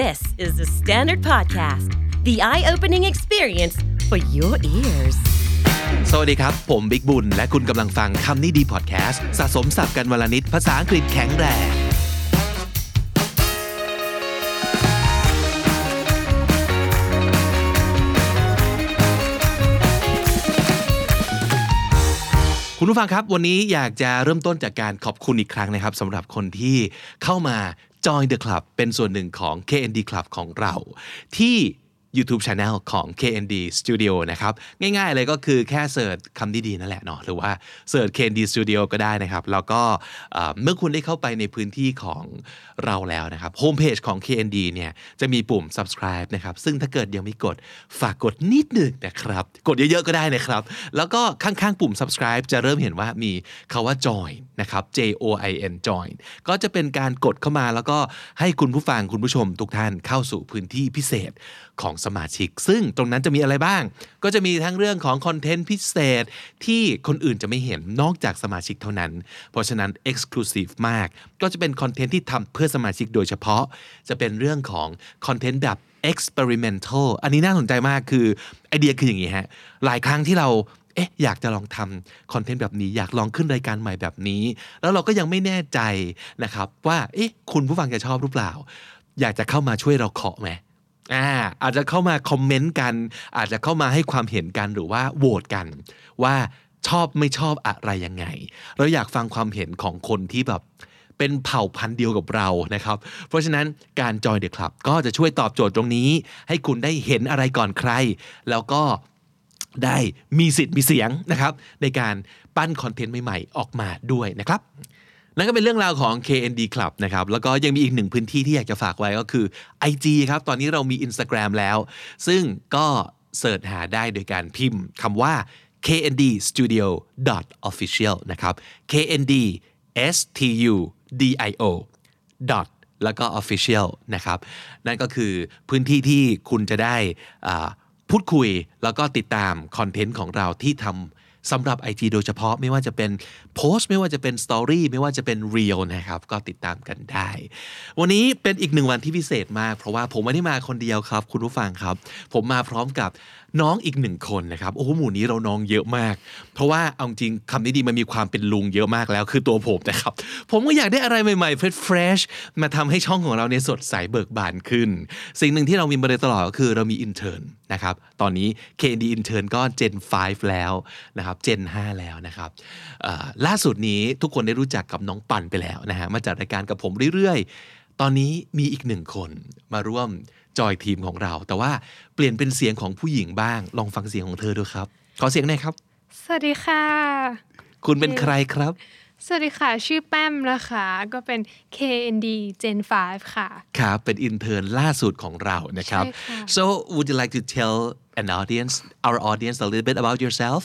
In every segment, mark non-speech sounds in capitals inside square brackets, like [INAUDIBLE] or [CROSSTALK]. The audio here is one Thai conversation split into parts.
This is the Standard Podcast, the eye opening experience for your ears. สวัสดีครับ ผมบิ๊กบุญ และคุณกำลังฟังคำนี้ดีพอดแคสต์สะสมสับกันวลนิดภาษาอังกฤษแข็งแรง คุณผู้ฟังครับ วันนี้อยากจะเริ่มต้นจากการขอบคุณอีกครั้งนะครับสำหรับคนที่เข้ามา join the club เป็นส่วนหนึ่งของ KND Club ของเรา ที่ YouTube Channel ของ KND Studio นะครับ ง่ายๆเลยก็คือแค่ search คำนี้ดีนั่นแหละเนาะหรือว่าเสิร์ช KND Studio ก็ได้นะครับ แล้วก็เมื่อคุณได้เข้าไปในพื้นที่ของเราแล้วนะครับโฮมเพจของ KND เนี่ยจะมีปุ่ม subscribe นะครับ ซึ่งถ้าเกิดยังไม่กดฝากกดนิดหนึ่งนะครับ กดเยอะๆก็ได้นะครับ แล้วก็ข้างๆปุ่ม subscribe จะเริ่มเห็นว่ามีคาว่า join นะครับ J O I N join ก็จะเป็นการกดเข้ามาแล้วก็ให้คุณผู้ฟังคุณผู้ชมทุกท่านเข้าสู่พื้นที่พิเศษของสมาชิก ซึ่งตรงนั้นจะมีอะไรบ้าง ก็จะมีทั้งเรื่องของคอนเทนต์พิเศษที่คนอื่นจะไม่เห็นนอกจากสมาชิกเท่านั้น เพราะฉะนั้น Exclusive มาก ก็จะเป็นคอนเทนต์ที่ทำเพื่อสมาชิกโดยเฉพาะ จะเป็นเรื่องของคอนเทนต์แบบ experimental อันนี้น่าสนใจมากคือไอเดียคืออย่างนี้ฮะ หลายครั้งที่เราเอ๊ะอยากจะลองทำคอนเทนต์แบบนี้ อยากลองขึ้นรายการใหม่แบบนี้ แล้วเราก็ยังไม่แน่ใจนะครับว่าเอ๊ะคุณผู้ฟังจะชอบหรือเปล่า อยากจะเข้ามาช่วยเราเคาะไหม อ่าอาจจะเข้ามาคอมเมนต์กัน อาจจะเข้ามาให้ความเห็นกันหรือว่าโหวตกัน ว่าชอบไม่ชอบอะไรยังไง เราอยากฟังความเห็นของคนที่แบบเป็นเผ่าพันธุ์เดียวกับเรานะครับ เพราะฉะนั้นการจอยเด e c คลับก็จะช่วยตอบโจทย์ตรงนี้ ให้คุณได้เห็นอะไรก่อนใคร แล้วก็ได้มีสิทธิ์มีเสียงนะครับ ในการปั้นคอนเทนต์ใหม่ ๆ ออกมาด้วยนะครับ นั่นก็เป็นเรื่องราวของ KND Club นะครับ แล้วก็ยังมีอีกหนึ่งพื้นที่ที่อยากจะฝากไว้ก็คือ IG ครับ ตอนนี้เรามี Instagram แล้ว ซึ่งก็เสิร์ชหาได้โดยการพิมพ์คำว่า KND Studio official นะครับ KND S T U D I O dot แล้วก็ official นะครับ นั่นก็คือพื้นที่ที่คุณจะได้พูดคุยแล้วก็ติดตามคอนเทนต์ของเราที่ทำ สำหรับไอทีโดยเฉพาะไม่ว่าจะเป็นโพสต์ไม่ว่าจะเป็นสตอรี่ไม่ว่าจะเป็นเรียลนะครับ ก็ติดตามกันได้ วันนี้เป็นอีกหนึ่งวันที่พิเศษมาก เพราะว่าผมไม่ได้มาคนเดียวครับ คุณผู้ฟังครับ ผมมาพร้อมกับ น้องอีกหนึ่งคนนะครับโอ้โหหมู่นี้เราน้องเยอะมาก เพราะว่าเอาจริงคำนี้ดีมันมีความเป็นลุงเยอะมากแล้วคือตัวผมนะครับ ผมก็อยากได้อะไรใหม่ๆเฟรชๆมาทำให้ช่องของเราเนี่ยสดใสเบิกบานขึ้น สิ่งหนึ่งที่เรามีมาโดยตลอดก็คือเรามีอินเทอร์นนะครับตอนนี้ KND Intern ก็ Gen 5 แล้วนะครับ Gen 5 แล้วนะครับล่าสุดนี้ทุกคนได้รู้จักกับน้องปันไปแล้วนะฮะมาจัดรายการกับผมเรื่อยๆ ตอนนี้มีอีกหนึ่งคนมาร่วม จอยทีมของเรา แต่ว่าเปลี่ยนเป็นเสียงของผู้หญิงบ้าง ลองฟังเสียงของเธอดูครับ ขอเสียงหน่อยครับ สวัสดีค่ะ คุณเป็นใครครับ สวัสดีค่ะ ชื่อแป้มนะคะ ก็เป็น KND Gen 5 ค่ะ ครับ เป็นอินเทอร์นล่าสุดของเรานะครับใช่ค่ะ so would you like to tell an audience our audience a little bit about yourself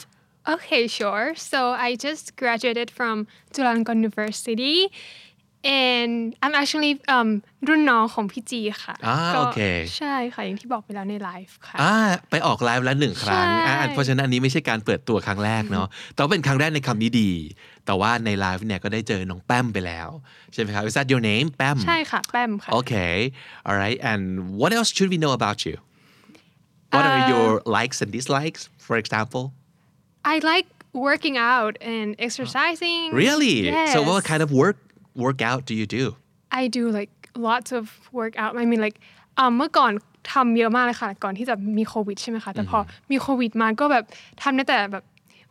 Okay sure so I just graduated from Chulalongkorn University and I'm actually um รุ่นน้องของพี่จีค่ะอ่าก็โอเคใช่ค่ะอย่างที่บอกไปแล้วในไลฟ์ค่ะอ่าไปออกไลฟ์แล้วหนึ่งครั้งใช่อ่าเพราะฉะนั้นอันนี้ไม่ใช่การเปิดตัวครั้งแรกเนาะแต่ว่าเป็นครั้งแรกในคำนี้ดี แต่ว่าในไลฟ์เนี่ยก็ได้เจอน้องแป้มไปแล้ว ใช่ไหมครับ Is that your name แป้มใช่ค่ะ แป้มค่ะ Okay alright and what else should we know about you What are Uh, your likes and dislikes for example I like working out and exercising Really yes. So what kind of work workout do you do I do like lots of workout I mean like อ่าเมื่อก่อนทำเยอะมากเลยค่ะก่อนที่จะมีโควิดใช่ไหมคะแต่พอมีโควิดมาก็แบบทำได้แต่แบบ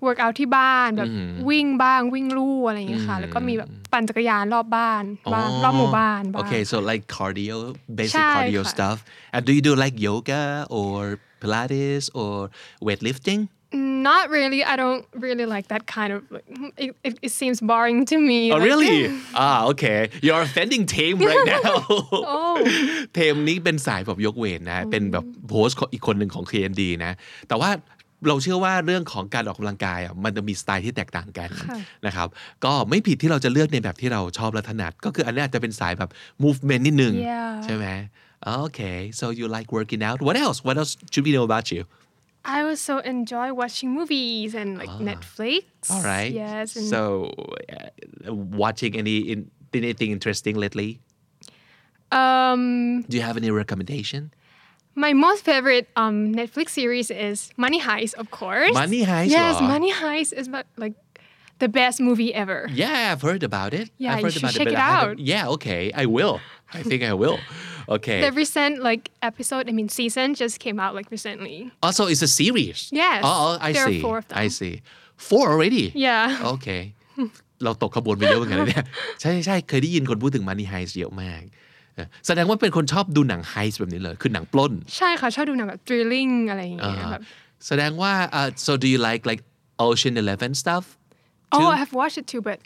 workout ที่บ้านแบบวิ่งบ้างวิ่งลู่อะไรอย่างเงี้ยค่ะแล้วก็มีแบบปั่นจักรยานรอบบ้านบ้างรอบหมู่บ้านบ้าง Okay so like cardio basic ใช่ cardio ค่ะ stuff and do you do like yoga or Pilates or weightlifting not really I don't really like that kind of like, it, it, it seems boring to me Oh like- really? ah okay you're offending Tame right now โอ้เทมนี้เป็นสายแบบยกเวทนะ เป็นแบบโพสต์อีกคนหนึ่งของ KND นะ แต่ว่าเราเชื่อว่าเรื่องของการออกกำลังกายอะมันจะมีสไตล์ที่แตกต่างกันนะครับ ก็ไม่ผิดที่เราจะเลือกในแบบที่เราชอบและถนัด ก็คืออันนี้อาจจะเป็นสายแบบ movement นิดนึง Yeah ใช่ไหม Okay so you like working out what else what else should we know about you I also enjoy watching movies and like. Ah. Netflix. All right. Yes. so, uh, watching any in, anything interesting lately? Um. Do you have any recommendation? My most favorite um, Netflix series is Money Heist, of course. Money Heist. Yes. Money Heist is like the best movie ever. Yeah, I've heard about it. Yeah, I've heard you should about check it, it out. Yeah, okay, I will. I think I will. [LAUGHS] Okay The recent like episode, I mean season, just came out like recently. also it's a series Yes, oh, oh I there are see four of them. I see four already Yeah. โอเค [LAUGHS] เราตกขบวนไปเยอะเหมือนกันนะเนี่ย ใช่ใช่เคยได้ยินคนพูดถึง Money Heist เยอะมากเออแสดงว่าเป็นคนชอบดูหนังไฮส์แบบนี้เลย คือหนังปล้น ใช่ค่ะชอบดูหนังแบบ [LAUGHS] thrilling อะไรอย่าง อ่า เงี้ยแบบ แสดงว่า uh, so do you like like Ocean Eleven stuff Oh too? I have watched it too but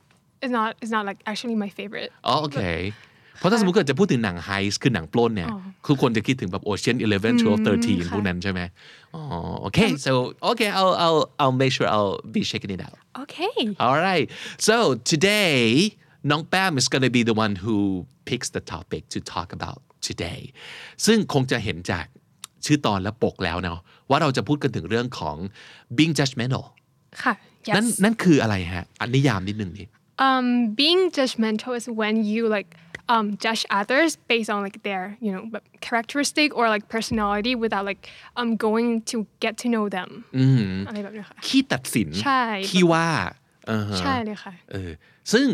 it's not it's not like actually my favorite อ๋อโอ เคเพราะถ้าสมมติเกิดจะพูดถึงหนังไฮส์คือหนังปล้นเนี่ยคือคนจะคิดถึงแบบ Ocean Eleven 12 13พวกนั้นใช่ไหมอ๋อโอเค so okay I'll I'll I'll make sure I'll be checking it out okay All right. So today, Nong Pam is going to be the one who picks the topic to talk about today. ซึ่งคงจะเห็นจากชื่อตอนและปกแล้วเนาะว่าเราจะพูดกันถึงเรื่องของ being judgmental ค่ะนั่น yes นั่นคืออะไรฮะอันนิยามนิดหนึ่งดิ um being judgmental is when you like um judge others based on like their you know but characteristic or like personality without like um going to get to know them อะไรแบบเนี้ยค่ะ ขี้ตัดสิน ใช่ ขี้ว่าอ่าฮะ ใช่เลยค่ะ เออซึ่ง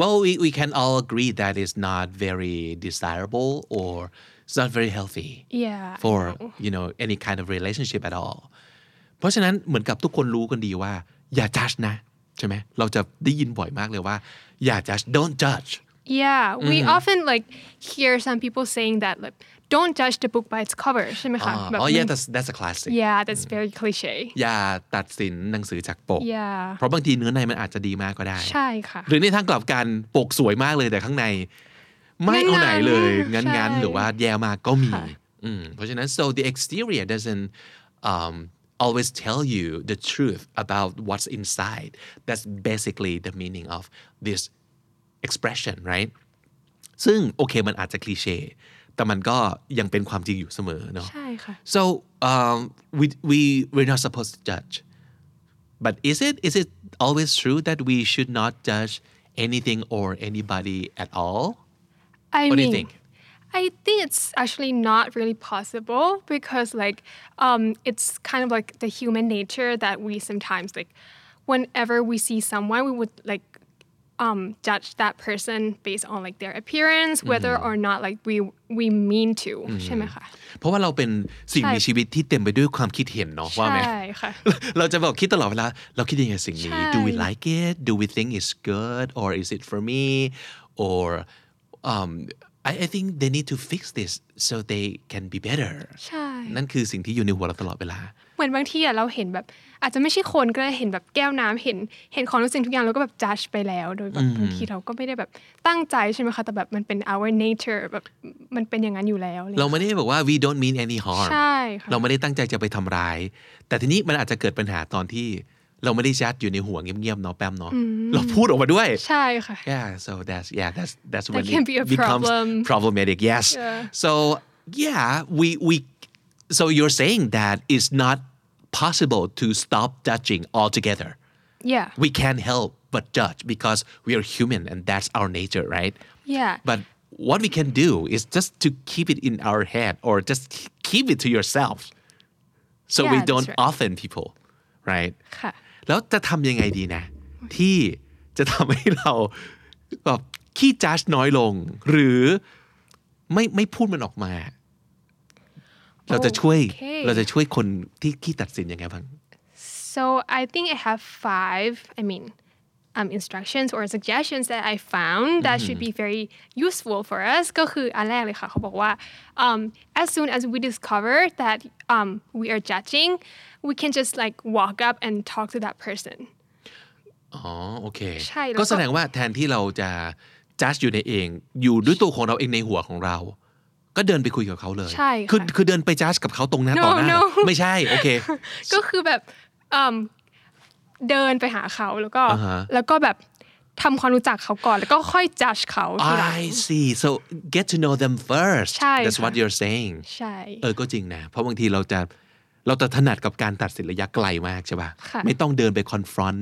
well we we can all agree that is not very desirable or it's not very healthy yeah I for know. you know any kind of relationship at all เพราะฉะนั้นเหมือนกับทุกคนรู้กันดีว่า อย่า judge นะ ใช่ไหมเราจะได้ยินบ่อยมากเลยว่า อย่า judge don't judge Yeah, we Mm-hmm. often like hear some people saying that like don't judge the book by its cover ใช่ไหมคะ อ่า แบบ oh มัน yeah that's that's a classic yeah that's very cliche อย่าตัดสินหนังสือจากปก yeah เพราะบางทีเนื้อในมันอาจจะดีมากก็ได้ ใช่ค่ะ หรือในทางกลับกันปกสวยมากเลยแต่ข้างใน ไม่เอาไหนเลย งั้ งั้น นๆ งั้นหรือว่าแย่มากก็มี ค่ะ อืมเพราะฉะนั้น so the exterior doesn't um, always tell you the truth about what's inside that's basically the meaning of this expression right ซึ่งโอเคมันอาจจะคลีเช่แต่มันก็ยังเป็นความจริงอยู่เสมอเนาะ ใช่ค่ะ So um, we we we're not supposed to judge, but is it is it always true that we should not judge anything or anybody at all? I What do you mean, think? I think it's actually not really possible because like um it's kind of like the human nature that we sometimes like whenever we see someone we would like um judge that person based on like their appearance whether Mm-hmm. or not like we we mean to ใช่ไหมคะ เพราะว่าเราเป็นสิ่ง ใช่ มีชีวิตที่เต็มไปด้วยความคิดเห็นเนาะว่าไหม ใช่ค่ะ เราจะบอกคิดตลอดเวลาเราคิดยังไงสิ่งนี้ ใช่ [LAUGHS] do we like it do we think it's good or is it for me or um I, I think they need to fix this so they can be better ใช่ นั่นคือสิ่งที่อยู่ในหัวเราตลอดเวลา เหมือนบางทีอะเราเห็นแบบ อาจจะไม่ใช่คนก็ได้เห็นแบบแก้วน้ำเห็น เห็นของทุกสิ่งทุกอย่างเราก็แบบ judge ไปแล้ว โดยแบบบางทีเราก็ไม่ได้แบบตั้งใจใช่ไหมคะแต่แบบมันเป็น our nature แบบมันเป็นอย่างนั้นอยู่แล้วอะไรเราเลยไม่ได้บอกว่า we don't mean any harm ใช่ค่ะเราไม่ได้ตั้งใจจะไปทำร้าย แต่ทีนี้มันอาจจะเกิดปัญหาตอนที่เราไม่ได้ชัดอยู่ในหัวเงียบๆเนาะแปมเนาะเราพูดออกมาด้วย ใช่ค่ะ yeah so that's yeah that's that's when can it be a becomes problem. problematic yes Yeah. so yeah we we so you're saying that it's not possible to stop judging altogether yeah we can't help but judge because we are human and that's our nature right yeah but what we can do is just to keep it in our head or just keep it to yourself so Yeah, we that's don't right. offend people right ค่ะ แล้วจะทำยังไงดีนะ ที่จะทำให้เราแบบขี้จัดน้อยลง หรือไม่ไม่พูดมันออกมา เราจะช่วยโอเคเราจะช่วยคนที่ขี้ตัดสินยังไงบ้าง so I think I have five I mean um, instructions or suggestions that I found that should be very useful for us ก็คืออันแรกเลยค่ะเขาบอกว่า um, as soon as we discover that um, we are judging we can just like walk up and talk to that person อ๋อโอเคใช่แล้วก็ก็แสดงว่าแทนที่เราจะจัดอยู่ในเอง อยู่ด้วยตัวของเราเองในหัวของเรา ก็เดินไปคุยกับเขาเลยใช่ค่ะคือคือเดินไปจัดกับเขาตรงหน้า No, ต่อหน้า no ไม่ใช่โอเค ก็คือแบบอืมเดินไปหาเขาแล้วก็อ่าฮะแล้วก็แบบทำความรู้จักเขาก่อนแล้วก็ค่อย judge เขาทีหลัง I see so get to know them first ใช่ that's ค่ะ what you're saying ใช่เออก็จริงนะ เพราะบางทีเราจะเราจะถนัดกับการตัดสินระยะไกลมากใช่ป่ะค่ะไม่ต้องเดินไป confront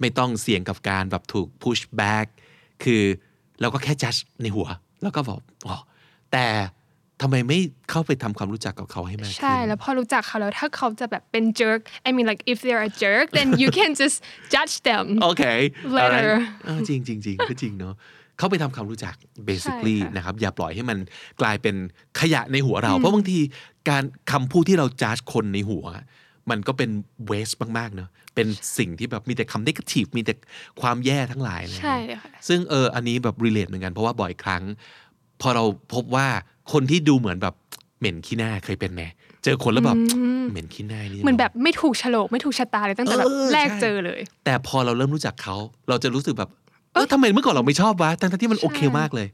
ไม่ต้องเสี่ยงกับการแบบถูก push back คือเราก็แค่ judge ในหัว แล้วก็บอกอ๋อแต่ ทำไมไม่เข้าไปทำความรู้จักกับเขาให้มากขึ้นใช่ แล้วพอรู้จักเขาแล้วถ้าเขาจะแบบเป็น jerk I mean like if they're a jerk then you can just judge them โอเค Later alright เออจริงจริงจริงก็จริงเนาะเข้าไปทำความรู้จัก basically ใช่ค่ะนะครับ อย่าปล่อยให้มันกลายเป็นขยะในหัวเรา เพราะบางทีการคำพูดที่เราจ d ดคนในหัว มันก็เป็น waste มากๆเนาะเป็นสิ่งที่แบบมีแต่คำ negative มีแต่ความแย่ทั้งหลายอะไรใช่เงี้ยค่ะซึ่งเอออันนี้แบบ relate เหมือนกันเพราะว่าบ่อยครั้ง พอเราพบว่า คนที่ดูเหมือนแบบเหม็นขี้หน้าเคยเป็นไหมเจอคนแล้วแบบเหม็นขี้หน้านี่เหมือนแบบไม่ถูกโฉลกไม่ถูกชะตาเลยตั้งแต่แบบเออแรกใช่เจอเลย แต่พอเราเริ่มรู้จักเขา เราจะรู้สึกแบบเออทำไมเมื่อก่อนเราไม่ชอบวะทั้งๆที่มันโอเคมากเลย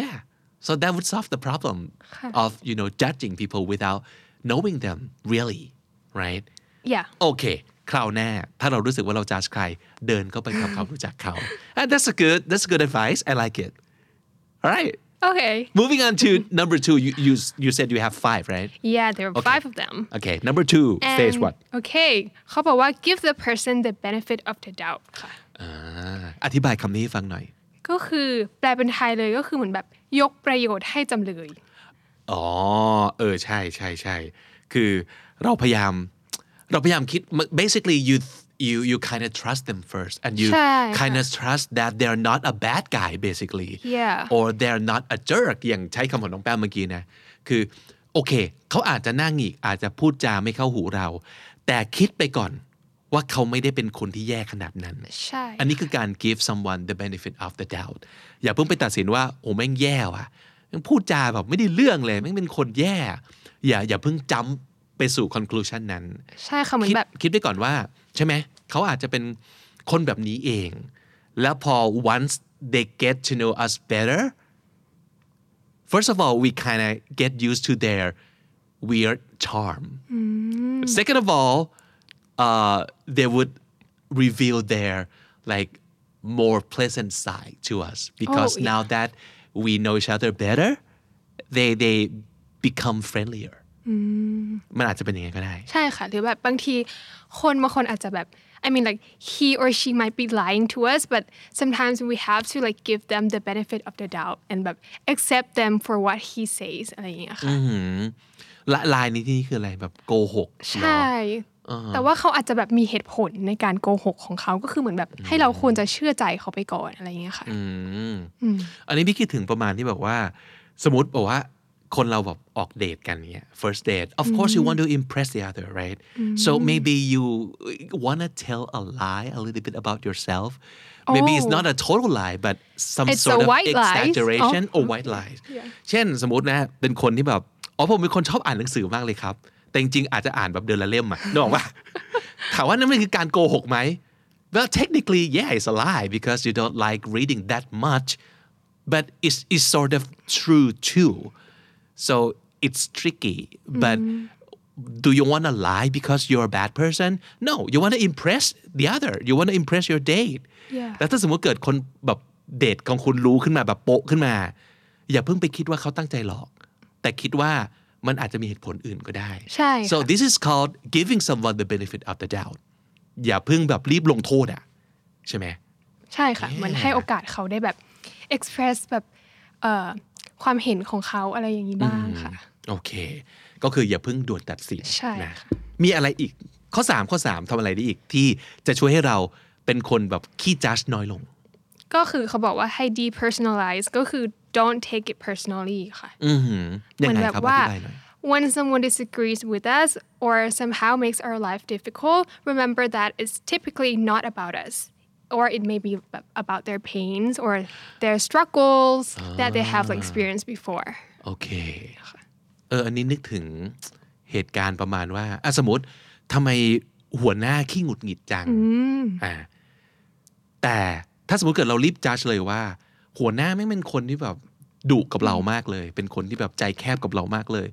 yeah so that would solve the problem ค่ะ of you know judging people without knowing them really right yeah โอเคคราวหน้าถ้าเรารู้สึกว่าเราจัดใคร เดินเข้าไปทำความรู้จักเขา and that's a good that's a good advice I like it alright okay moving on to number two you you you said you have five right yeah there are five of them okay number two says And- what okay เขาบอกว่า give the person the benefit of the doubt ค่ะอ่าอธิบายคำนี้ให้ฟังหน่อย ก็คือแปลเป็นไทยเลยก็คือเหมือนแบบยกประโยชน์ให้จำเลย อ๋อ เออ ใช่ใช่ใช่ คือเราพยายาม เราพยายามคิด basically you you you kind of trust them first and you ใช่ค่ะ kind of trust that they're not a bad guy basically Yeah. or they're not a jerk อย่างใช้คำของน้องแป้มเมื่อกี้นะ คือโอเค เขาอาจจะหนั่งอีกอาจจะพูดจาไม่เข้าหูเรา แต่คิดไปก่อนว่าเขาไม่ได้เป็นคนที่แย่ขนาดนั้น ใช่ อันนี้คือการ give someone the benefit of the doubt อย่าเพิ่งไปตัดสินว่า โอ้แม่งแย่ว่ะแม่งพูดจาแบบไม่ได้เรื่องเลยแม่งเป็นคนแย่ อย่าอย่าเพิ่งจำไปสู่ conclusion นั้น ใช่ค่ะเหมือคิดนแบบ คิดไปก่อนว่า ใช่ไหม เขาอาจจะเป็นคนแบบนี้เอง แล้วพอ once they get to know us better first of all we kind of get used to their weird charm second of all uh, they would reveal their like more pleasant side to us because Oh, yeah. now that we know each other better they they become friendlier มั นอาจจะเป็นอย่างนี้นก็ได้ ใช่ค่ะ หรือแบบบางทีคนบางคนอาจจะแบบ I mean like he or she might be lying to us but sometimes we have to like give them the benefit of the doubt and แบบ accept them for what he says อะไรอย่างเงี้ยค่ะละลายนี้ที่นี่คืออะไรแบบโกหกเหรอใช่แต่ว่าเขาอาจจะแบบมีเหตุผลในการโกหกของเขาก็คือเหมือนแบบให้เราควรจะเชื่อใจเขาไปก่อนอะไรอย่างเงี้ยค่ะอันนี้พี่คิดถึงประมาณที่แบบว่า สมมติบอกว่า คนเราแบบออกเดทกันเนี่ย first date of course you want to impress the other right so maybe you wanna tell a lie a little bit about yourself maybe it's Oh. not a total lie but some It's sort a of white lies. exaggeration Oh. or white lies เช่นสมมตินะเป็นคนที่แบบอ๋อผมเป็นคนชอบอ่านหนังสือมากเลยครับ แต่จริงๆอาจจะอ่านแบบเดือนละเล่มอะนึกออกปะถามว่านั่นมันคือการโกหกไหม Well technically yeah it's a lie because you don't like reading that much but it's, it's sort of true too so it's tricky but do you want to lie because you're a bad person no you want to impress the other you want to impress your date Yeah. แล้วถ้าสมมติเกิดคนแบบเดทของคุณรู้ขึ้นมาแบบโปะขึ้นมา อย่าเพิ่งไปคิดว่าเขาตั้งใจหลอก แต่คิดว่ามันอาจจะมีเหตุผลอื่นก็ได้ใช่ค่ะ so this is called giving someone the benefit of the doubt อย่าเพิ่งแบบรีบลงโทษอะใช่ไหมใช่ค่ะเหมือนให้โอกาสเขาได้แบบ express แบบเอ่อ ความเห็นของเขาอะไรอย่างนี้บ้างค่ะ โอเค ก็คืออย่าเพิ่งด่วนตัดสินใช่นะค่ะมีอะไรอีกข้อ 3 ข้อ 3ทำอะไรได้อีกที่จะช่วยให้เราเป็นคนแบบขี้จัดน้อยลง ก็คือเขาบอกว่าให้ depersonalize ก็คือ don't take it personally ค่ะอือหือยังไงครับอว่าธิบายหน่อย when someone disagrees with us or somehow makes our life difficult remember that it's typically not about us or it may be about their pains or their struggles that they have like, experienced before โอเคเอออันนี้นึกถึงเหตุการณ์ประมาณว่าอะสมมติทำไมหัวหน้าขี้หงุดหงิดจังอ่าแต่ถ้าสมมติเกิดเรารีบจัดเลยว่า หัวหน้าไม่งเป็นคนที่แบบดุกับเรามากเลย เป็นคนที่แบบใจแคบกับเรามากเลย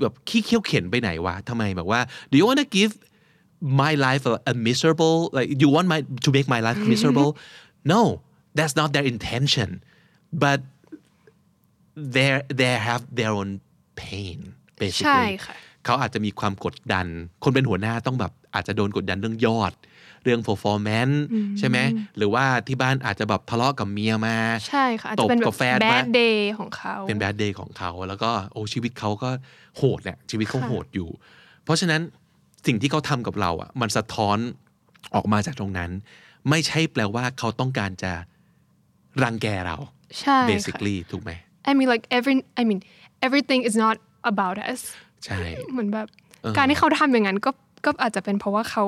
แบบขี้เขี้ยวเข็นไปไหนวะทำไมแบบว่า do you want to give my life a, a miserable like you want my to make my life miserable no that's not their intention but they they have their own pain ใช่ basically ค่ะเขาอาจจะมีความกดดัน คนเป็นหัวหน้าต้องแบบอาจจะโดนกดดันเรื่องยอด เรื่อง performance ใช่ไหมหรือว่าที่บ้านอาจจะแบบทะเลาะกับเมียมาใช่ค่ะอาจจะเป็นตบแบกับบแฟนมา bad day ของเขาเป็น bad day ของเขา แล้วก็โอ้ชีวิตเขาก็โหดเนี่ยชีวิตเขาโหดอยู่ เพราะฉะนั้น สิ่งที่เขาทำกับเราอะมันสะท้อนออกมาจากตรงนั้น ไม่ใช่แปลว่าเขาต้องการจะรังแกเราใช่ค่ะ basically ถูกไหม I mean like every I mean everything is not about us ใช่เหมือนแบบการที่เขาทำอย่างนั้นก็ก็อาจจะเป็นเพราะว่าเขา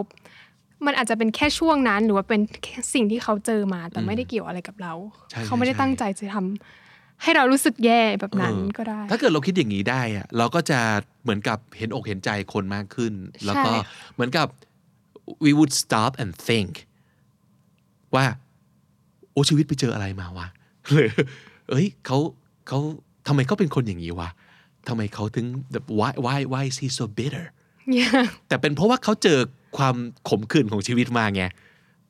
มันอาจจะเป็นแค่ช่วงนั้น หรือว่าเป็นแค่สิ่งที่เขาเจอมา แต่ไม่ได้เกี่ยวอะไรกับเราใช่เขาไม่ได้ใช่ตั้งใจจะทำ ให้เรารู้สึกแย่แบบนั้นเออก็ได้ ถ้าเกิดเราคิดอย่างนี้ได้อะเราก็จะเหมือนกับเห็นอกเห็นใจคนมากขึ้น แล้วก็ใช่เหมือนกับ we would stop and think ว่า โอ้ชีวิตไปเจออะไรมาวะหรือเอ้ยเขาเขาทำไมเขาเป็นคนอย่างนี้วะทำไมเขาถึงแบบ why why why is he so bitter yeah แต่เป็นเพราะว่าเขาเจอความขมขื่นของชีวิตมาไง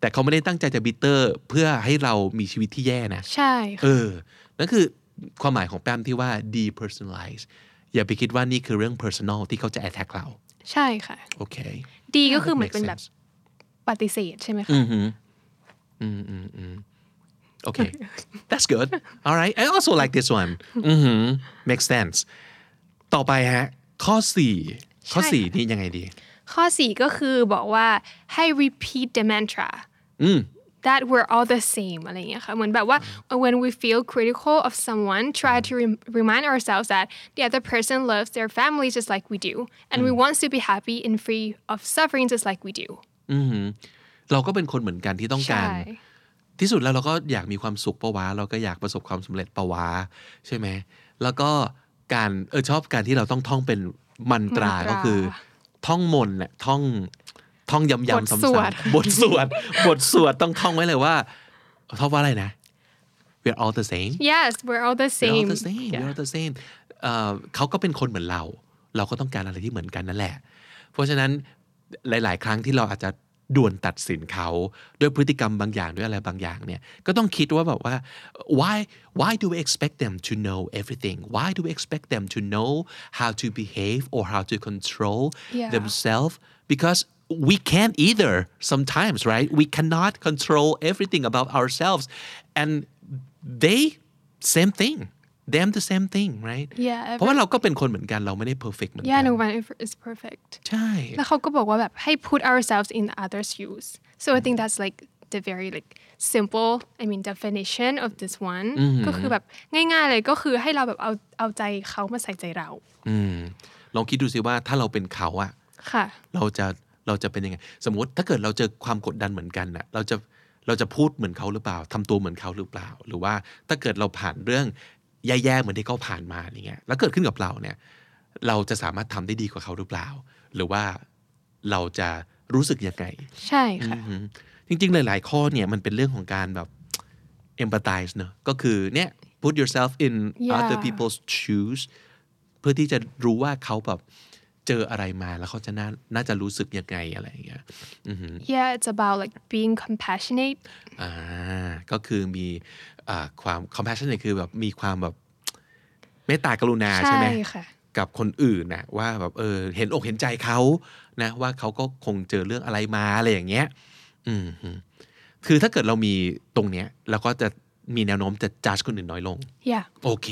แต่เขาไม่ได้ตั้งใจจะบิตเตอร์ เพื่อให้เรามีชีวิตที่แย่นะ ใช่ เอค่ะอนั่นคือ ความหมายของแปมที่ว่า depersonalize อย่าไปคิดว่านี่คือเรื่อง personal ที่เขาจะ attack เรา ใช่ค่ะ โอเค ดีก็คือเหมือน Makes เป็นแบบ sense ปฏิเสธใช่ไหมคะ อืมอืมอืมอืมโอเค that's good all right I also like this one อือหือ makes sense ต่อไปฮะ ข้อสี่ข้อใช่สี่ค่ะนี่ยังไงดี ข้อสี่ก็คือบอกว่าให้ repeat the mantra อืม that we're all the same อะไรอย่างเงี้ยค่ะเหมือนแบบว่า when we feel critical of someone try to rem- remind ourselves that the other person loves their family just like we do and we want to be happy and free of suffering just like we do อือหือเราก็เป็นคนเหมือนกันที่ต้องการใช่ที่สุดแล้วเราก็อยากมีความสุขปะวะเราก็อยากประสบความสำเร็จปะวะใช่ไหมแล้วก็การเออชอบการที่เราต้องท่องเป็นมันตรามันตราก็คือ ท่องมนต์เนี่ยท่อง ท่องย้ำบทๆซ้สวดำๆบทสวดบทสวดต้องท่องไว้เลยว่าท่องว่าอะไรนะ we're all the same yes we're all the we're same all the same we're all the same เอ่อเขาก็เป็นคนเหมือนเรา เราก็ต้องการอะไรที่เหมือนกันนั่นแหละ เพราะฉะนั้นหลาย ๆ ครั้งที่เราอาจจะด่วนตัดสินเขาด้วยพฤติกรรมบางอย่างด้วยอะไรบางอย่างเนี่ยก็ต้องคิดว่าแบบว่า why why do we expect them to know everything why do we expect them to know how to behave or how to control Yeah. themselves because we can't either sometimes right we cannot control everything about ourselves and they same thing them the same thing right Yeah, เพราะว่าเราก็เป็นคนเหมือนกันเราไม่ได้ perfect เหมือนกั yeah no one is perfect ใช่ แล้วเขาก็บอกว่าแบบให้ put ourselves in others shoes so I think that's like the very like simple I mean definition of this one ก็คือแบบง่ายๆเลยก็คือให้เราแบบเอาเอาใจเขามาใส่ใจเรา อืมลองคิดดูสิว่าถ้าเราเป็นเขาอะ ค่ะ เราจะ เราจะเป็นยังไง สมมติถ้าเกิดเราเจอความกดดันเหมือนกันน่ะเราจะเราจะพูดเหมือนเขาหรือเปล่าทำตัวเหมือนเขาหรือเปล่า หรือว่าถ้าเกิดเราผ่านเรื่องแย่ๆเหมือนที่เขาผ่านมาอย่างเงี้ยแล้วเกิดขึ้นกับเราเนี่ยเราจะสามารถทำได้ดีกว่าเขาหรือเปล่า หรือว่าเราจะรู้สึกยังไง ใช่ค่ะอืมจริงๆ หลายๆ ข้อเนี่ยมันเป็นเรื่องของการแบบ empathize เนอะก็คือเนี่ย put yourself in Yeah. other people's shoes เพื่อที่จะรู้ว่าเขาแบบ เจออะไรมาแล้วเขาจะน่าน่าจะรู้สึกยังไงอะไรอย่างเงี้ยอือหือ yeah it's about like being compassionate อ่าก็คือมีอ่าความ compassion เนี่ยคือแบบมีความแบบเมตตากรุณาใช่ไหมค่ะกับคนอื่นนะว่าแบบเออเห็นอกเห็นใจเขานะว่าเขาก็คงเจอเรื่องอะไรมาอะไรอย่างเงี้ย อืมฮึคือถ้าเกิดเรามีตรงเนี้ยเราก็จะมีแนวโน้มจะจัดคนอื่นน้อยลง yeah โอเค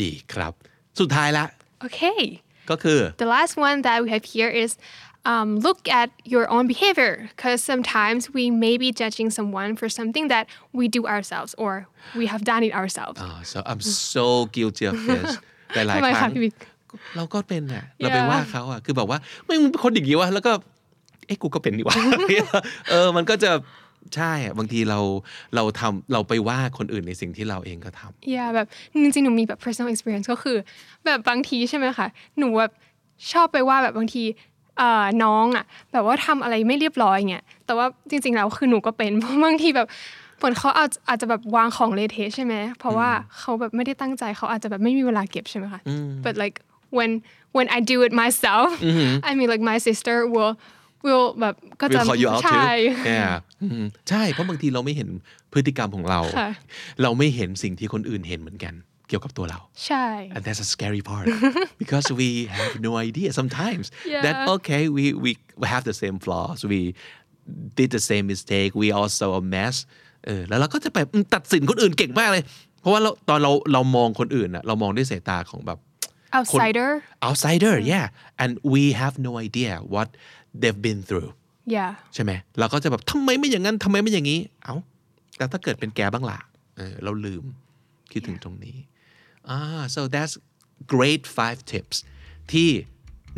ดีครับ สุดท้ายละ okay ก็คือ the last one that we have here is um, look at your own behavior because sometimes we may be judging someone for something that we do ourselves or we have done it ourselves oh so I'm so guilty of this [LAUGHS] หลาย ทำไม ๆครั้ คะ ง พี่บิ๊ก เราก็เป็นอ่ะ เราไป Yeah. ว่าเขาอ่ะ คือแบบว่าไม่มึงเป็นคนอย่างนี้วะ แล้วก็ เอ้กูก็เป็นดีวะ เออ มันก็จะ [LAUGHS] ใช่อะบางทีเราเราทำเราไปว่าคนอื่นในสิ่งที่เราเองก็ทำ yeah แบบจริงๆหนูมีแบบ personal experience ก็คือ แบบบางทีใช่ไหมคะหนูแบบชอบไปว่าแบบบางทีเอ่อน้องอะแบบว่าทำอะไรไม่เรียบร้อยเงี้ยแต่ว่าจริงๆแล้วคือหนูก็เป็นเพราะบางทีแบบเหมือนเขาอาจอาจจะแบบวางของเละเทะใช่ไหมเพราะว่าเขาแบบไม่ได้ตั้งใจเขาอาจจะแบบไม่มีเวลาเก็บใช่ไหมคะ but like when when I do it myself I mean like my sister will will แบบก็จะ will call you out ใช่ too yeah อืมใช่เพราะบางทีเราไม่เห็นพฤติกรรมของเราค่ะเราไม่เห็นสิ่งที่คนอื่นเห็นเหมือนกันเกี่ยวกับตัวเราใช่ and that's a scary part because we have no idea sometimes Yeah. that okay we we have the same flaws we did the same mistake we also a mess เออแล้วเราก็จะแบบอืมตัดสินคนอื่นเก่งมากเลย เพราะว่าเราตอนเราเรามองคนอื่นอะเรามองด้วยสายตาของแบบ outsider outsider yeah and we have no idea what they've been through yeah ใช่ไหมเราก็จะแบบทำไมไม่อย่างนั้นทำไมไม่อย่างนี้ เอ้าแล้วถ้าเกิดเป็นแกบ้างล่ะเออเราลืมคิดถึงตรงนี้อ่า so that's great five tips ที่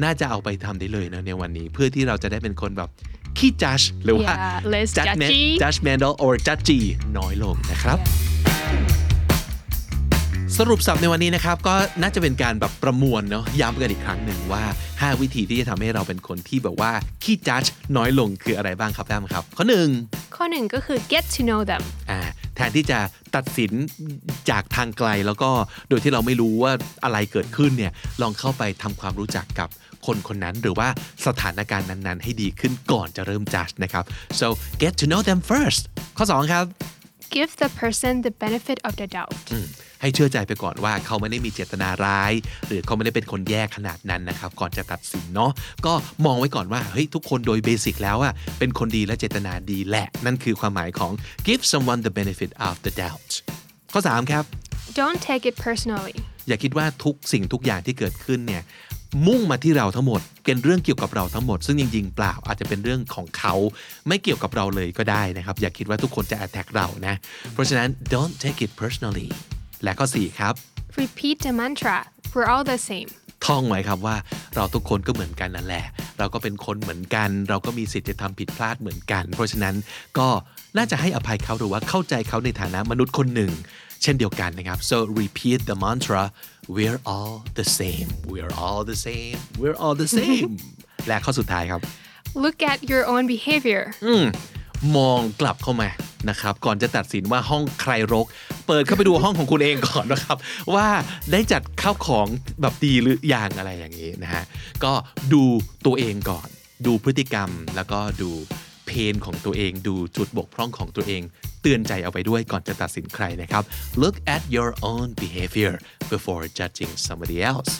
น่าจะเอาไปทำได้เลยนะในวันนี้ เพื่อที่เราจะได้เป็นคนแบบขี้จัดหรือว่า Yeah, less judgment- judgy judgmental or judgy น้อยลงนะครับ สรุปสับในวันนี้นะครับ ก็น่าจะเป็นการแบบประมวลเนาะย้ำกันอีกครั้งหนึ่งว่า 5 วิธีที่จะทำให้เราเป็นคนที่แบบว่า ขี้จัดน้อยลงคืออะไรบ้างครับแต้มครับ ข้อหนึ่งข้อหนึ่งก็คือ get to know them อ่าแทนที่จะตัดสินจากทางไกลแล้วก็โดยที่เราไม่รู้ว่าอะไรเกิดขึ้นเนี่ยลองเข้าไปทำความรู้จักกับคนคนนั้นหรือว่าสถานการณ์นั้นๆ ให้ดีขึ้นก่อนจะเริ่มจัดนะครับ so get to know them first ข้อ 2 ครับ give the person the benefit of the doubt อืม ให้เชื่อใจไปก่อนว่าเขาไม่ได้มีเจตนาร้าย หรือเขาไม่ได้เป็นคนแย่ขนาดนั้นนะครับ ก่อนจะตัดสินเนาะก็มองไว้ก่อนว่าเฮ้ยทุกคนโดยเบสิกแล้วอะเป็นคนดีและเจตนาดีแหละ นั่นคือความหมายของ give someone the benefit of the doubt ข้อ 3 ครับ don't take it personally อย่าคิดว่าทุกสิ่งทุกอย่างที่เกิดขึ้นเนี่ยมุ่งมาที่เราทั้งหมด เป็นเรื่องเกี่ยวกับเราทั้งหมด ซึ่งจริงๆเปล่าอาจจะเป็นเรื่องของเขา ไม่เกี่ยวกับเราเลยก็ได้นะครับ อย่าคิดว่าทุกคนจะ attack เรานะ เพราะฉะนั้น don't take it personally และข้อ 4 ครับ repeat the mantra we're all the same ท่องไว้ครับว่าเราทุกคนก็เหมือนกันนั่นแหละ เราก็เป็นคนเหมือนกัน เราก็มีสิทธิ์จะทำผิดพลาดเหมือนกัน เพราะฉะนั้นก็น่าจะให้อภัยเขาหรือว่าเข้าใจเขาในฐานะมนุษย์คนหนึ่ง เช่นเดียวกันนะครับ so repeat the mantra we're all the same we're all the same we're all the same และข้อสุดท้ายครับ look at your own behavior อืม มองกลับเข้ามานะครับ ก่อนจะตัดสินว่าห้องใครรก เปิดเข้าไปดูห้องของคุณเองก่อนนะครับ ว่าได้จัดข้าวของแบบดีหรืออย่างอะไรอย่างนี้นะฮะก็ดูตัวเองก่อน ดูพฤติกรรมแล้วก็ดู pain ของตัวเอง ดูจุดบกพร่องของตัวเอง เตือนใจเอาไปด้วยก่อนจะตัดสินใครนะครับ look at your own behavior before judging somebody else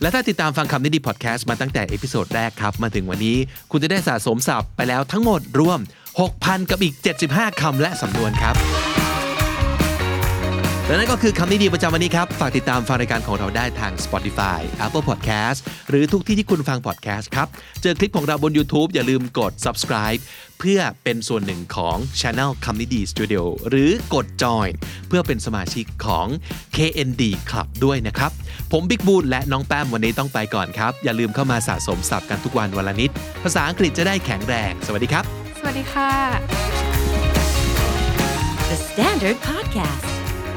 และถ้าติดตามฟังคำนี้ดีพอดแคสต์มาตั้งแต่ episode แรกครับ มาถึงวันนี้คุณจะได้สะสมศัพท์ไปแล้วทั้งหมดรวม 6,000 กับอีก 75 คำและสำนวนครับ และนั่นก็คือคำนี้ดีประจำวันนี้ครับ ฝากติดตามฟังรายการของเราได้ทาง Spotify Apple Podcast หรือทุกที่ที่คุณฟัง podcast ครับ เจอคลิปของเราบน YouTube อย่าลืมกด subscribe เพื่อเป็นส่วนหนึ่งของ Channel คำนี้ดี Studio หรือกด join เพื่อเป็นสมาชิกของ KND Club ด้วยนะครับ ผมบิ๊กบูลและน้องแป้มวันนี้ต้องไปก่อนครับ อย่าลืมเข้ามาสะสมศัพท์กันทุกวันวันละนิด ภาษาอังกฤษจะได้แข็งแรง สวัสดีครับ สวัสดีค่ะ The Standard Podcast,